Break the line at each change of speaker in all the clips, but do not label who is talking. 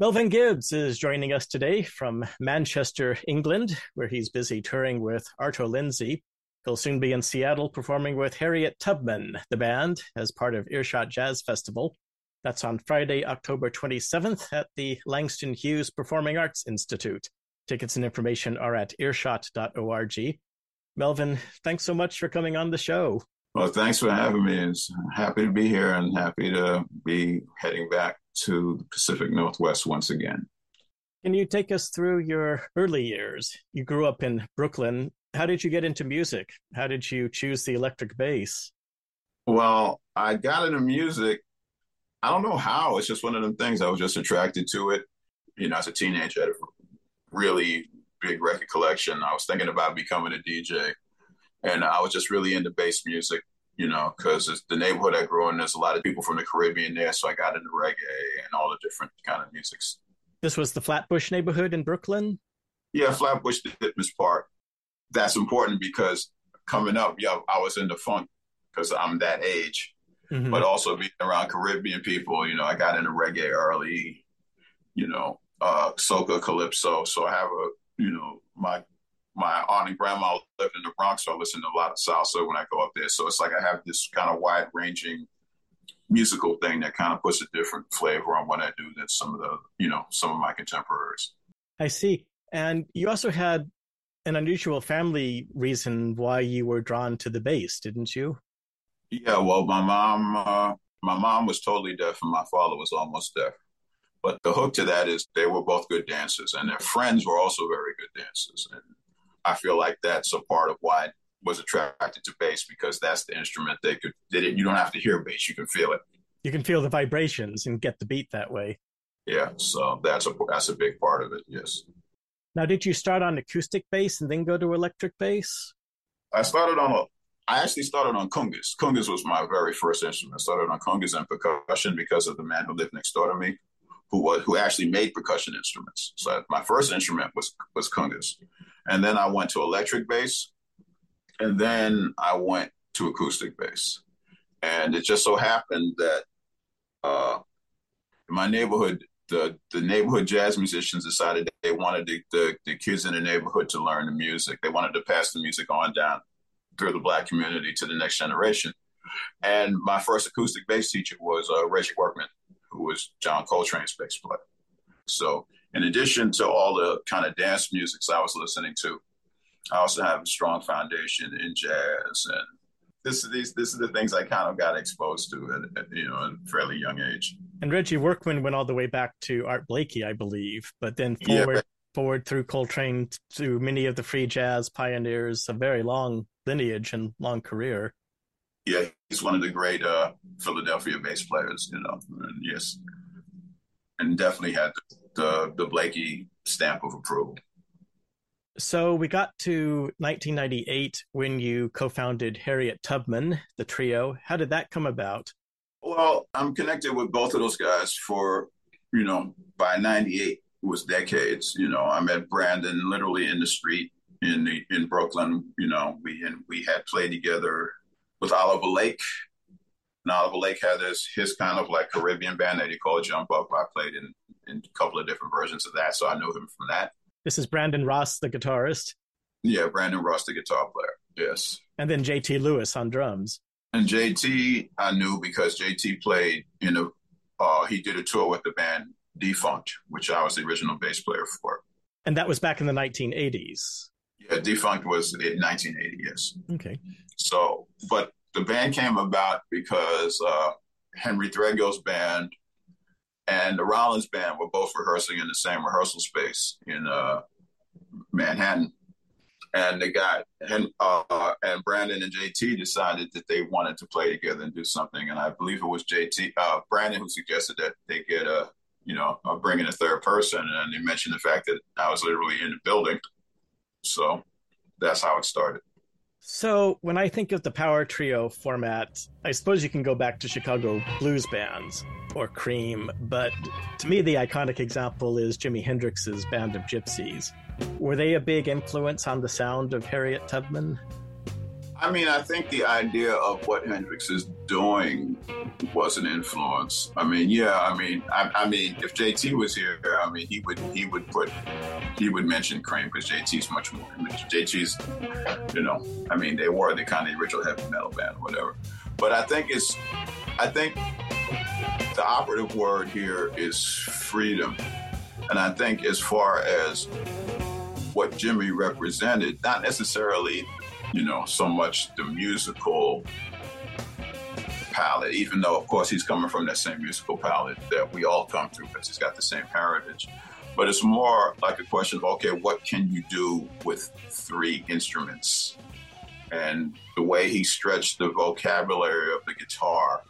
Melvin Gibbs is joining us today from Manchester, England, where he's busy touring with Arto Lindsay. He'll soon be in Seattle performing with Harriet Tubman, the band, as part of Earshot Jazz Festival. That's on Friday, October 27th at the Langston Hughes Performing Arts Institute. Tickets and information are at earshot.org. Melvin, thanks so much for coming on the show.
Well, thanks for having me. It's happy to be here and happy to be heading back to the Pacific Northwest once again.
Can you take us through your early years? You grew up in Brooklyn. How did you get into music? How did you choose the electric bass?
Well, I got into music. I don't know how. It's just one of them things. I was just attracted to it. You know, as a teenager, I had a really big record collection. I was thinking about becoming a DJ, and I was just really into bass music you know, because it's the neighborhood I grew in. There's a lot of people from the Caribbean there, so I got into reggae and all the different kind of musics.
This was the Flatbush neighborhood in Brooklyn.
Yeah, Flatbush, the Ditmas Park. That's important because coming up, yeah, I was into funk because I'm that age, mm-hmm. but also being around Caribbean people, you know, I got into reggae early, you know, uh, soca, calypso. So I have a, you know, my my aunt and grandma lived in the Bronx, so I listen to a lot of salsa when I go up there. So it's like I have this kind of wide ranging musical thing that kind of puts a different flavor on what I do than some of the, you know, some of my contemporaries.
I see. And you also had an unusual family reason why you were drawn to the bass, didn't you?
Yeah, well, my mom, uh, my mom was totally deaf, and my father was almost deaf. But the hook to that is they were both good dancers, and their friends were also very good dancers. And I feel like that's a part of why I was attracted to bass because that's the instrument they could did it. You don't have to hear bass; you can feel it.
You can feel the vibrations and get the beat that way.
Yeah, so that's a that's a big part of it. Yes.
Now, did you start on acoustic bass and then go to electric bass?
I started on a. I actually started on congas. Congas was my very first instrument. I started on congas and percussion because of the man who lived next door to me, who was who actually made percussion instruments. So my first instrument was was congas. And then I went to electric bass. And then I went to acoustic bass. And it just so happened that uh, in my neighborhood, the, the neighborhood jazz musicians decided they wanted the, the, the kids in the neighborhood to learn the music. They wanted to pass the music on down through the black community to the next generation. And my first acoustic bass teacher was uh, Reggie Workman, who was John Coltrane's bass player. So in addition to all the kind of dance musics I was listening to, I also have a strong foundation in jazz and this is these this is the things I kind of got exposed to at, at you know a fairly young age.
And Reggie Workman went all the way back to Art Blakey, I believe, but then forward yeah, forward through Coltrane to many of the free jazz pioneers, a very long lineage and long career.
Yeah, he's one of the great uh, Philadelphia bass players, you know. And yes, and definitely had the the the Blakey stamp of approval.
So we got to 1998 when you co-founded Harriet Tubman, the trio. How did that come about?
Well, I'm connected with both of those guys for, you know, by 98 was decades. You know, I met Brandon literally in the street in the, in Brooklyn. You know, we and we had played together with Oliver Lake. And Oliver Lake had his his kind of like Caribbean band that he called Jump Up. I played in in a couple of different versions of that, so I know him from that.
This is Brandon Ross, the guitarist.
Yeah, Brandon Ross, the guitar player. Yes.
And then JT Lewis on drums.
And JT, I knew because JT played in a, uh, he did a tour with the band Defunkt, which I was the original bass player for.
And that was back in the 1980s.
Yeah, Defunkt was in 1980, yes.
Okay.
So, but the band came about because uh, Henry Threadgill's band and the Rollins band were both rehearsing in the same rehearsal space in uh, Manhattan. And they got and uh, and Brandon and JT decided that they wanted to play together and do something. And I believe it was JT uh, Brandon who suggested that they get a you know bring in a third person. And they mentioned the fact that I was literally in the building, so that's how it started.
So, when I think of the power trio format, I suppose you can go back to Chicago blues bands or Cream, but to me, the iconic example is Jimi Hendrix's Band of Gypsys. Were they a big influence on the sound of Harriet Tubman?
I mean, I think the idea of what Hendrix is doing was an influence. I mean, yeah, I mean, I, I mean, if JT was here, I mean, he would he would put he would mention Cream because JT's much more. JT's, you know, I mean, they were the kind of original heavy metal band, or whatever. But I think it's, I think the operative word here is freedom, and I think as far as what Jimi represented, not necessarily you know, so much the musical palette, even though, of course, he's coming from that same musical palette that we all come through because he's got the same heritage. But it's more like a question of, okay, what can you do with three instruments? And the way he stretched the vocabulary of the guitar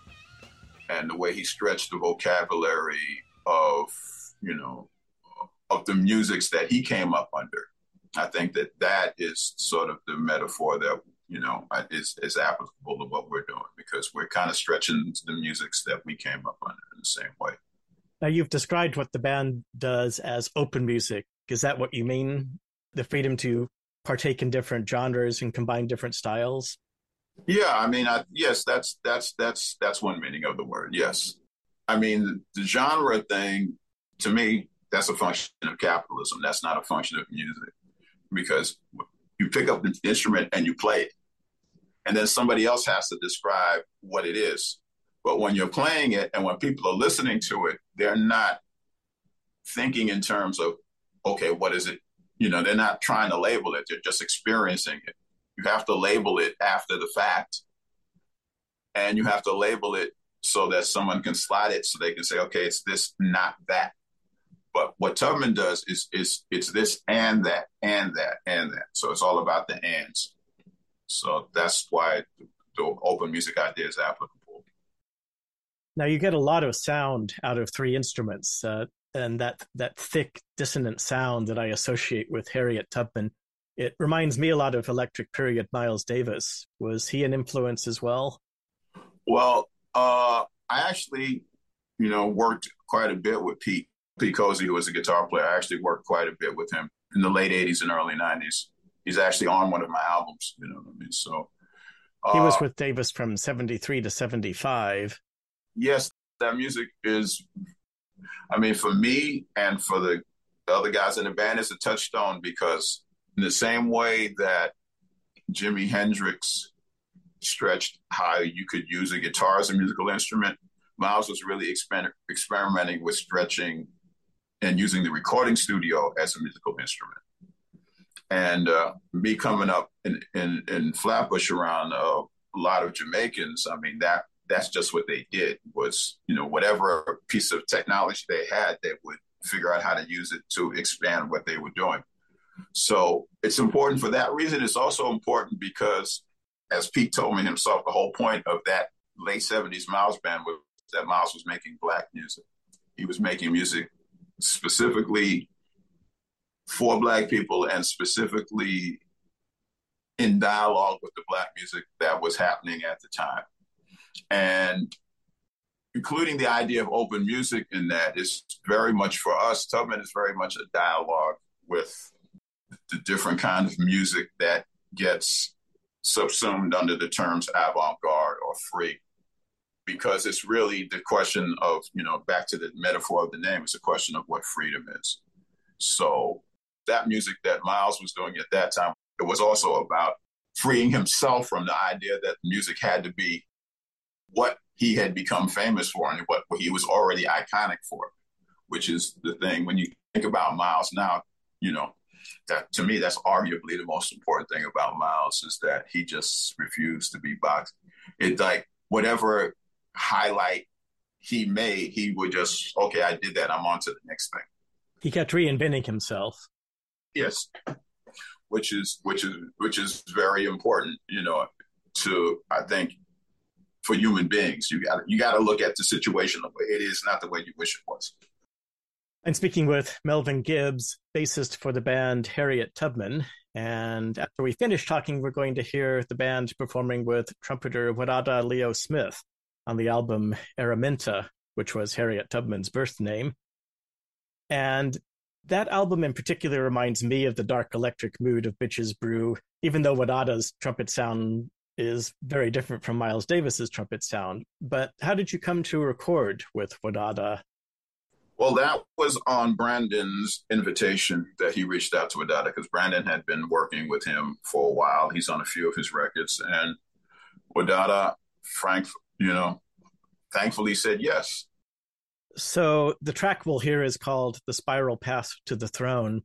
and the way he stretched the vocabulary of, you know, of the musics that he came up under I think that that is sort of the metaphor that you know is is applicable to what we're doing because we're kind of stretching the musics that we came up under in the same way.
Now you've described what the band does as open music. Is that what you mean? The freedom to partake in different genres and combine different styles?
Yeah, I mean, I, yes, that's that's that's that's one meaning of the word. Yes, I mean the genre thing to me that's a function of capitalism. That's not a function of music because you pick up the instrument and you play it. And then somebody else has to describe what it is. But when you're playing it and when people are listening to it, they're not thinking in terms of, okay, what is it? You know, they're not trying to label it, they're just experiencing it. You have to label it after the fact. And you have to label it so that someone can slide it so they can say, okay, it's this, not that. But what Tubman does is is it's this and that and that and that. So it's all about the ands. So that's why the open music idea is applicable.
Now you get a lot of sound out of three instruments, uh, and that that thick dissonant sound that I associate with Harriet Tubman. It reminds me a lot of Electric Period Miles Davis. Was he an influence as well?
Well, uh, I actually, you know, worked quite a bit with Pete Pete Cosey, who was a guitar player, I actually worked quite a bit with him in the late 80s and early 90s. He's actually on one of my albums, you know what I mean? So
uh, he was uh, with Davis from 73 to 75.
Yes, that music is, I mean, for me and for the, the other guys in the band, it's a touchstone because in the same way that Jimi Hendrix stretched how you could use a guitar as a musical instrument, Miles was really exper- experimenting with stretching and using the recording studio as a musical instrument. And uh, me coming up in, in, in Flatbush around uh, a lot of Jamaicans, I mean, that that's just what they did was, you know, whatever piece of technology they had, they would figure out how to use it to expand what they were doing. So it's important for that reason. It's also important because, as Pete told me himself, the whole point of that late 70s Miles band was that Miles was making black music. He was making music specifically for black people and specifically in dialogue with the black music that was happening at the time. And including the idea of open music in that is very much for us, Tubman is very much a dialogue with the different kind of music that gets subsumed under the terms avant-garde or free because it's really the question of, you know, back to the metaphor of the name, it's a question of what freedom is. So that music that Miles was doing at that time, it was also about freeing himself from the idea that music had to be what he had become famous for and what, he was already iconic for, which is the thing when you think about Miles now, you know, that to me, that's arguably the most important thing about Miles is that he just refused to be boxed. It like whatever highlight he made, he would just, okay, I did that. I'm on to the next thing.
He kept reinventing himself.
Yes. Which is which is which is very important, you know, to I think for human beings. You got you got to look at the situation the way it is, not the way you wish it was.
I'm speaking with Melvin Gibbs, bassist for the band Harriet Tubman. And after we finish talking, we're going to hear the band performing with trumpeter Wadada Leo Smith on the album Araminta, which was Harriet Tubman's birth name. And that album in particular reminds me of the dark electric mood of Bitches Brew, even though Wadada's trumpet sound is very different from Miles Davis's trumpet sound. But how did you come to record with Wadada?
Well, that was on Brandon's invitation that he reached out to Wadada because Brandon had been working with him for a while. He's on a few of his records, and Wadada, Frank, you know, thankfully said yes.
So the track we'll hear is called The Spiral Path to the Throne.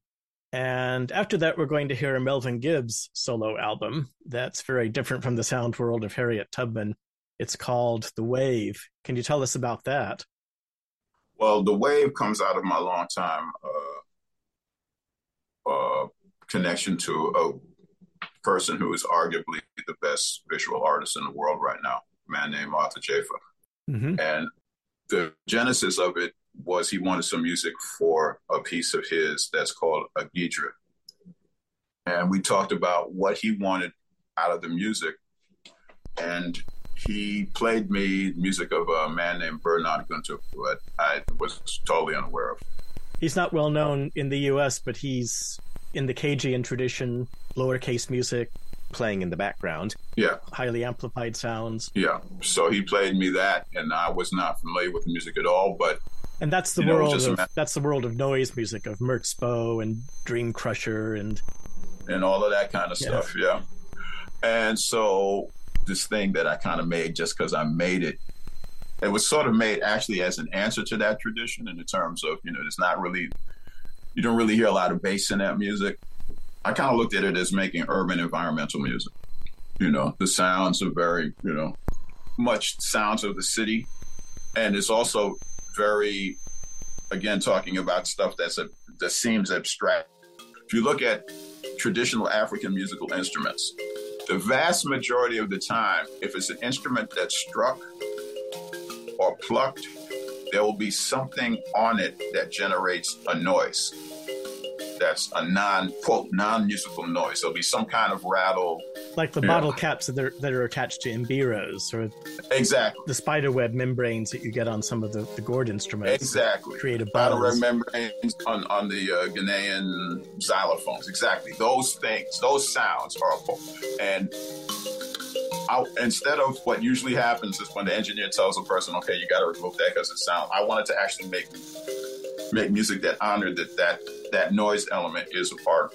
And after that, we're going to hear a Melvin Gibbs solo album that's very different from the sound world of Harriet Tubman. It's called The Wave. Can you tell us about that?
Well, The Wave comes out of my long time uh, uh, connection to a person who is arguably the best visual artist in the world right now, man named Arthur Jafa. Mm-hmm. And the genesis of it was he wanted some music for a piece of his that's called a Ghidra. And we talked about what he wanted out of the music. And he played me music of a man named Bernhard Günter, who I was totally unaware of.
He's not well known in the US, but he's in the Cajun tradition, lowercase music, playing in the background.
Yeah.
Highly amplified sounds.
Yeah. So he played me that, and I was not familiar with the music at all, but
and that's the world know, of that's the world of noise music of Merzbow and Dreamcrusher and
and all of that kind of yeah. stuff. Yeah. And so this thing that I kind of made just because I made it, it was sort of made actually as an answer to that tradition in the terms of you know it's not really you don't really hear a lot of bass in that music. I kind of looked at it as making urban environmental music. You know, the sounds are very you know much sounds of the city, and it's also very, again, talking about stuff that's a, that seems abstract. If you look at traditional African musical instruments, the vast majority of the time, if it's an instrument that's struck or plucked, there will be something on it that generates a noise that's a non quote non musical noise. There'll be some kind of rattle,
like the bottle know. caps that are that are attached to mbiras, or
exactly
the spider web membranes that you get on some of the, the gourd instruments.
Exactly,
create a spiderweb
membranes on on the uh, Ghanaian xylophones. Exactly, those things, those sounds are and. I, instead of what usually happens is when the engineer tells a person, "Okay, you got to remove that because it sounds." I wanted to actually make make music that honored that that that noise element is a part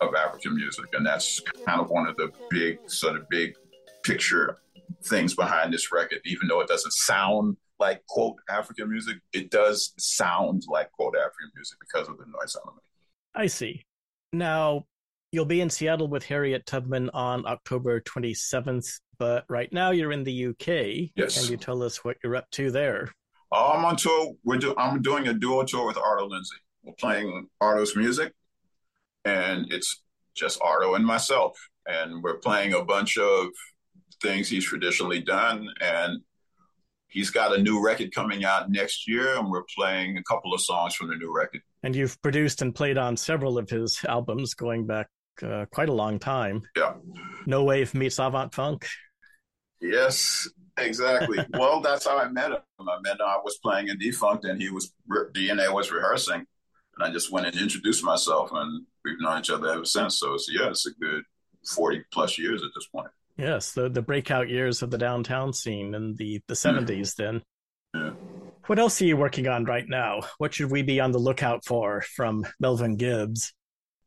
of African music, and that's kind of one of the big sort of big picture things behind this record. Even though it doesn't sound like quote African music, it does sound like quote African music because of the noise element.
I see. Now you'll be in Seattle with Harriet Tubman on October 27th, but right now you're in the UK.
Yes.
Can you tell us what you're up to there?
Uh, I'm on tour. We're do- I'm doing a duo tour with Arto Lindsay. We're playing Arto's music, and it's just Arto and myself. And we're playing a bunch of things he's traditionally done. And he's got a new record coming out next year, and we're playing a couple of songs from the new record.
And you've produced and played on several of his albums going back uh, quite a long time.
Yeah.
No Wave meets Avant Funk.
Yes, exactly. well, that's how I met him. I met him. I was playing in Defunkt, and he was DNA was rehearsing, and I just went and introduced myself, and we've known each other ever since. So, it's, yeah, it's a good forty plus years at this point.
Yes, the the breakout years of the downtown scene in the the seventies.
Yeah.
Then,
yeah.
What else are you working on right now? What should we be on the lookout for from Melvin Gibbs?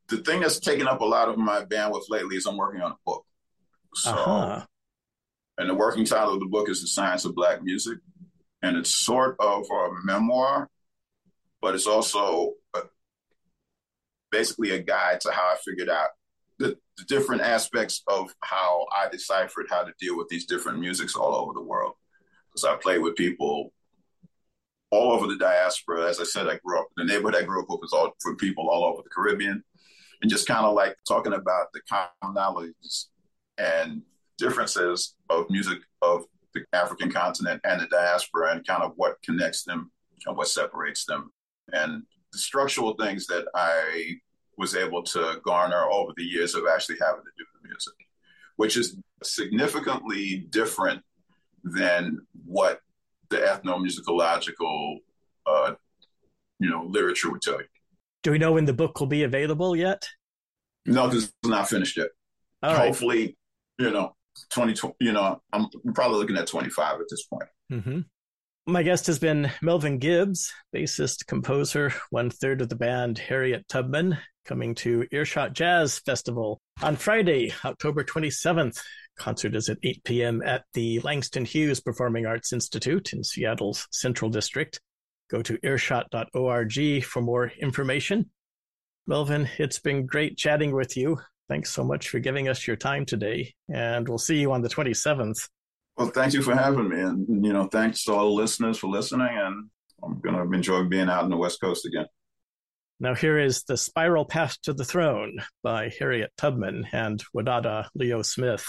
The thing that's taken up a lot of my bandwidth lately is I'm working on a book. So uh-huh. And the working title of the book is The Science of Black Music. And it's sort of a memoir, but it's also a, basically a guide to how I figured out the, the, different aspects of how I deciphered how to deal with these different musics all over the world. Because I played with people all over the diaspora. As I said, I grew up, the neighborhood I grew up with was all from people all over the Caribbean. And just kind of like talking about the commonalities and differences of music of the African continent and the diaspora and kind of what connects them and what separates them. And the structural things that I was able to garner over the years of actually having to do the music, which is significantly different than what the ethnomusicological, uh, you know, literature would tell you.
Do we know when the book will be available yet?
No, because it's not finished yet. All Hopefully, right. you know, 20, you know, I'm probably looking at 25 at this point.
Mm-hmm. My guest has been Melvin Gibbs, bassist, composer, one third of the band Harriet Tubman, coming to Earshot Jazz Festival on Friday, October 27th. Concert is at 8 p.m. at the Langston Hughes Performing Arts Institute in Seattle's Central District. Go to earshot.org for more information. Melvin, it's been great chatting with you. Thanks so much for giving us your time today, and we'll see you on the 27th.
Well, thank you for having me. And, you know, thanks to all the listeners for listening. And I'm going to enjoy being out in the West Coast again.
Now, here is The Spiral Path to the Throne by Harriet Tubman and Wadada Leo Smith.